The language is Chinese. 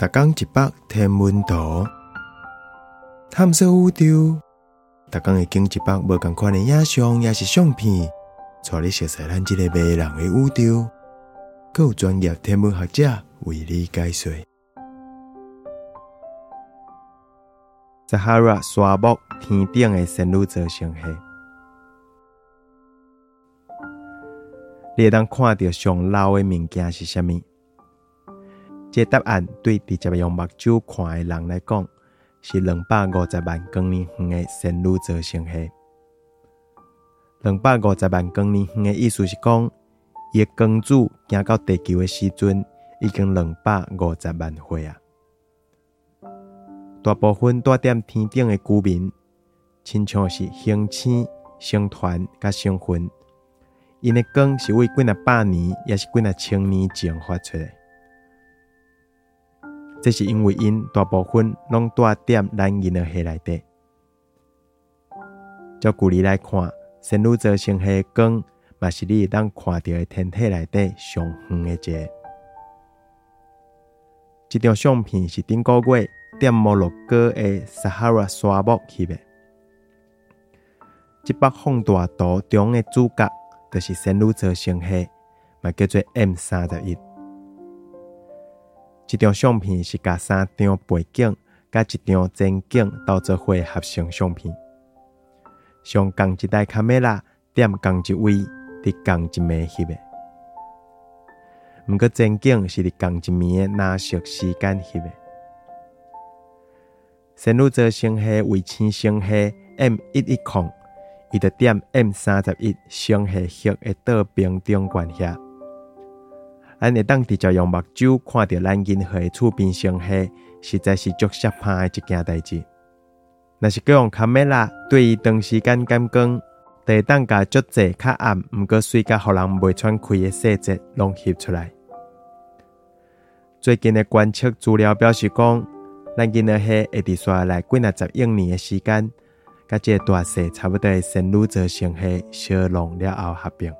逐工一百天文图，探索宇宙。逐工会经一百无共款的影像，也是相片，带你熟悉咱即个迷人的宇宙。更有专业天文学者为你解说。撒哈拉沙漠天顶的仙女座星系，你会当看到上老的物件是虾米？这答案对直接用目睭看的人来讲，是两百五十万光年远的仙女座星系。两百五十万光年远的意思是讲，伊的光子行到地球的时阵，已经两百五十万岁啊！大部分住踮天顶的居民，亲像是星星、星团甲星云，因的光是为几若百年，也是几若千年前发出来。这是因为因大部分拢住踮咱银河系内底。照距离来看，仙女座星系光，嘛是你当看到的天体内底上远的一个。这张相片是顶个月踮摩洛哥的撒哈拉沙漠翕的。这幅放大图中的主角，就是仙女座星系，嘛叫做 M 三十一。一张相片是甲三张背景甲一张前景到做伙合成相片，上共一台卡梅拉点共一位伫共一面翕的，毋过前景是伫共一暝的蓝色时间翕的。仙女座星系卫星星系 M 一一空，伊就点 M 三十一星系核的倒边中关遐。咱会当直接用目睭看到咱银河的厝边星系，实在是足适拍的一件代志。若是佮用卡梅拉对伊长时间感光，就会当甲足济较暗，毋过水甲互人袂喘气的细节拢翕出来。最近的观测资料表示讲，咱银河系会伫刷来几若十亿年的时间，甲这大细差不多的仙女座星系相融了后合并。